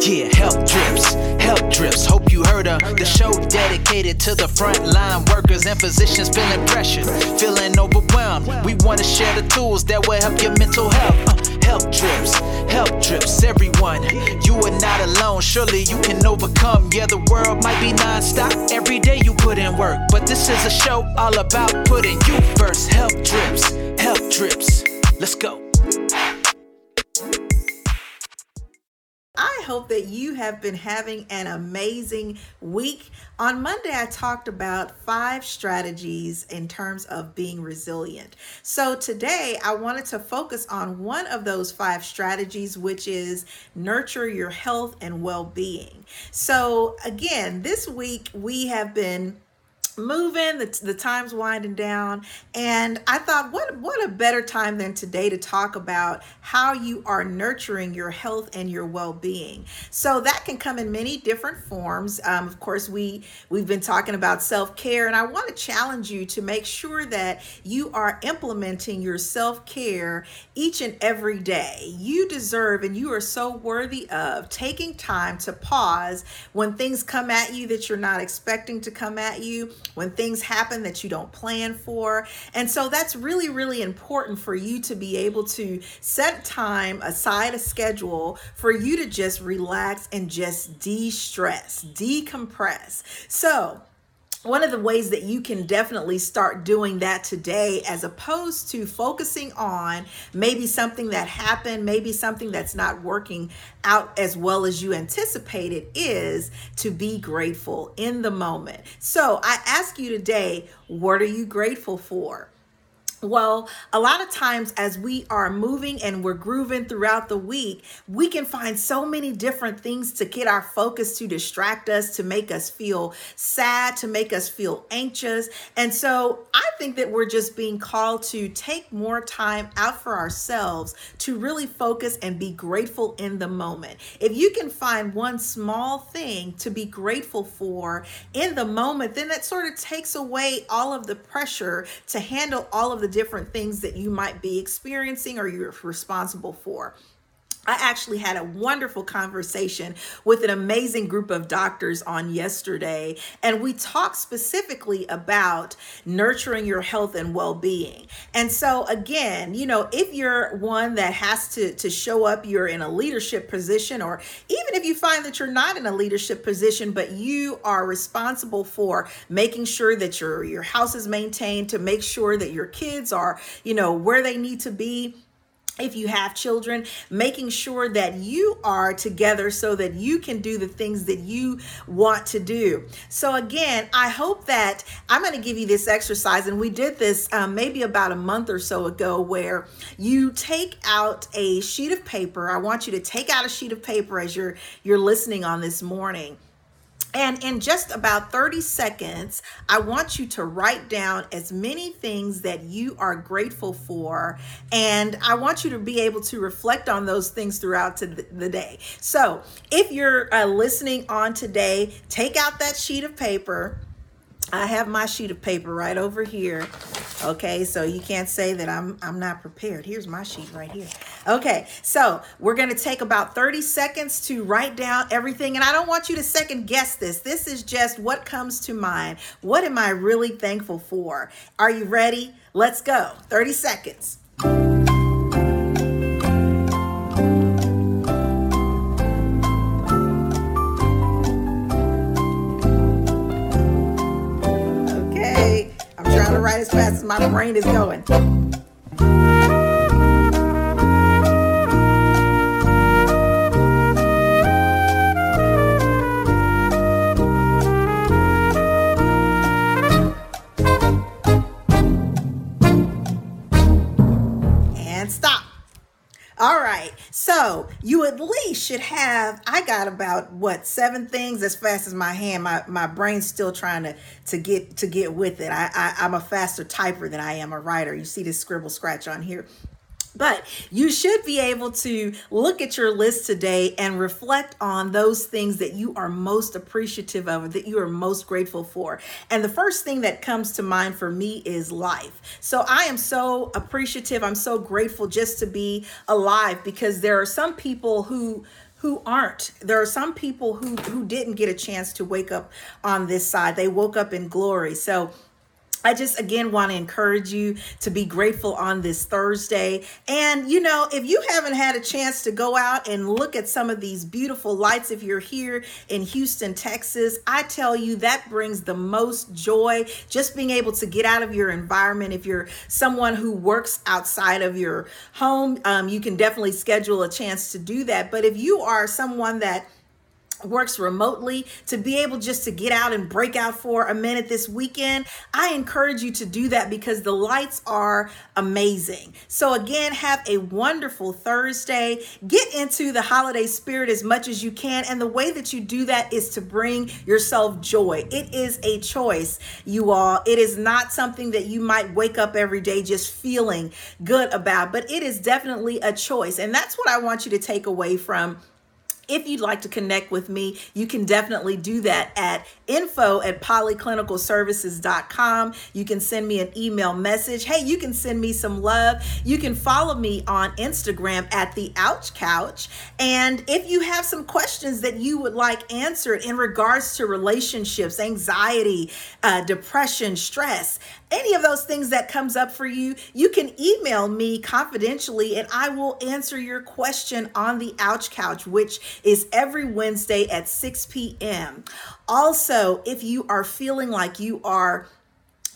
Yeah, Health Drips, Health Drips. Hope you heard her. The show dedicated to the frontline workers and physicians feeling pressured, feeling overwhelmed. We want to share the tools that will help your mental health. Uh, Health Drips, Health Drips. Everyone, you are not alone. Surely you can overcome. Yeah, the world might be nonstop. Every day you put in work, but this is a show all about putting you first. Health Drips, help drips. Let's go. Hope that you have been having an amazing week. On Monday, I talked about five strategies in terms of being resilient. So today, I wanted to focus on one of those five strategies, which is nurture your health and well being. So, again, this week we have been moving the, the time's winding down. And i thought what what a better time than today to talk about how you are nurturing your health and your well-being. So that can come in many different forms. Um, of course we we've been talking about self-care and i want to challenge you to make sure that you are implementing your self-care each and every day. You deserve and you are so worthy of taking time to pause when things come at you that you're not expecting to come at you when things happen that you don't plan for. And so that's really, really important for you to be able to set time aside, a schedule for you to just relax and just de stress, decompress. So, one of the ways that you can definitely start doing that today, as opposed to focusing on maybe something that happened, maybe something that's not working out as well as you anticipated, is to be grateful in the moment. So I ask you today, what are you grateful for? Well, a lot of times as we are moving and we're grooving throughout the week, we can find so many different things to get our focus to distract us, to make us feel sad, to make us feel anxious. And so I think that we're just being called to take more time out for ourselves to really focus and be grateful in the moment. If you can find one small thing to be grateful for in the moment, then that sort of takes away all of the pressure to handle all of the different things that you might be experiencing or you're responsible for. I actually had a wonderful conversation with an amazing group of doctors on yesterday, and we talked specifically about nurturing your health and well being. And so, again, you know, if you're one that has to, to show up, you're in a leadership position, or even if you find that you're not in a leadership position, but you are responsible for making sure that your, your house is maintained, to make sure that your kids are, you know, where they need to be if you have children, making sure that you are together so that you can do the things that you want to do. So, again, I hope that I'm going to give you this exercise, and we did this um, maybe about a month or so ago, where you take out a sheet of paper. I want you to take out a sheet of paper as you're you're listening on this morning and in just about 30 seconds, I want you to write down as many things that you are grateful for. And I want you to be able to reflect on those things throughout the day. So if you're uh, listening on today, take out that sheet of paper I have my sheet of paper right over here. Okay, so you can't say that I'm I'm not prepared. Here's my sheet right here. Okay, so we're gonna take about 30 seconds to write down everything. And I don't want you to second guess this. This is just what comes to mind. What am I really thankful for? Are you ready? Let's go. 30 seconds. As fast as my brain is going. All right. So you at least should have, I got about what, seven things as fast as my hand. My my brain's still trying to to get to get with it. I, I I'm a faster typer than I am a writer. You see this scribble scratch on here. But you should be able to look at your list today and reflect on those things that you are most appreciative of, that you are most grateful for. And the first thing that comes to mind for me is life. So I am so appreciative. I'm so grateful just to be alive because there are some people who who aren't. There are some people who who didn't get a chance to wake up on this side. They woke up in glory. So I just again want to encourage you to be grateful on this Thursday. And you know, if you haven't had a chance to go out and look at some of these beautiful lights, if you're here in Houston, Texas, I tell you that brings the most joy just being able to get out of your environment. If you're someone who works outside of your home, um, you can definitely schedule a chance to do that. But if you are someone that works remotely to be able just to get out and break out for a minute this weekend i encourage you to do that because the lights are amazing. So again have a wonderful thursday. Get into the holiday spirit as much as you can and the way that you do that is to bring yourself joy. It is a choice you all. It is not something that you might wake up every day just feeling good about but it is definitely a choice and that's what i want you to take away from if you'd like to connect with me, you can definitely do that at info at polyclinicalservices.com. You can send me an email message. Hey, you can send me some love. You can follow me on Instagram at the Ouch Couch. And if you have some questions that you would like answered in regards to relationships, anxiety, uh, depression, stress, any of those things that comes up for you, you can email me confidentially and I will answer your question on the Ouch Couch, which is every Wednesday at 6 p.m. Also, if you are feeling like you are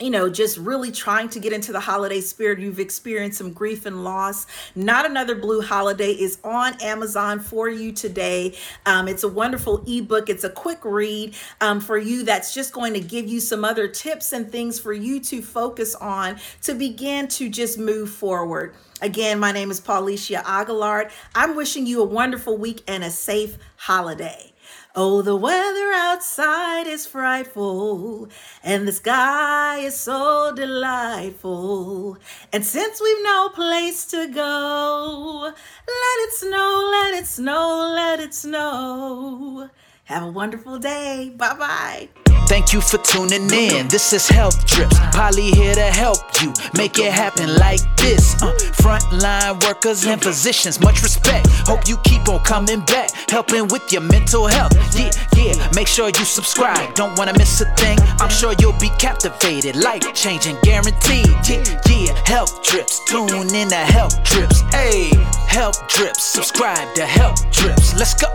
you know, just really trying to get into the holiday spirit. You've experienced some grief and loss. Not Another Blue Holiday is on Amazon for you today. Um, it's a wonderful ebook. It's a quick read um, for you that's just going to give you some other tips and things for you to focus on to begin to just move forward. Again, my name is Paulicia Aguilard. I'm wishing you a wonderful week and a safe holiday. Oh, the weather outside is frightful, and the sky is so delightful. And since we've no place to go, let it snow, let it snow, let it snow. Have a wonderful day. Bye bye. Thank you for tuning in. This is Health Drips. Polly here to help you make it happen like this. Uh, frontline workers and physicians, much respect. Hope you keep on coming back, helping with your mental health. Yeah, yeah. Make sure you subscribe. Don't wanna miss a thing. I'm sure you'll be captivated, life changing, guaranteed. Yeah, yeah. Health Drips. Tune in to Health Drips. Hey, Health Drips. Subscribe to Health Drips. Let's go.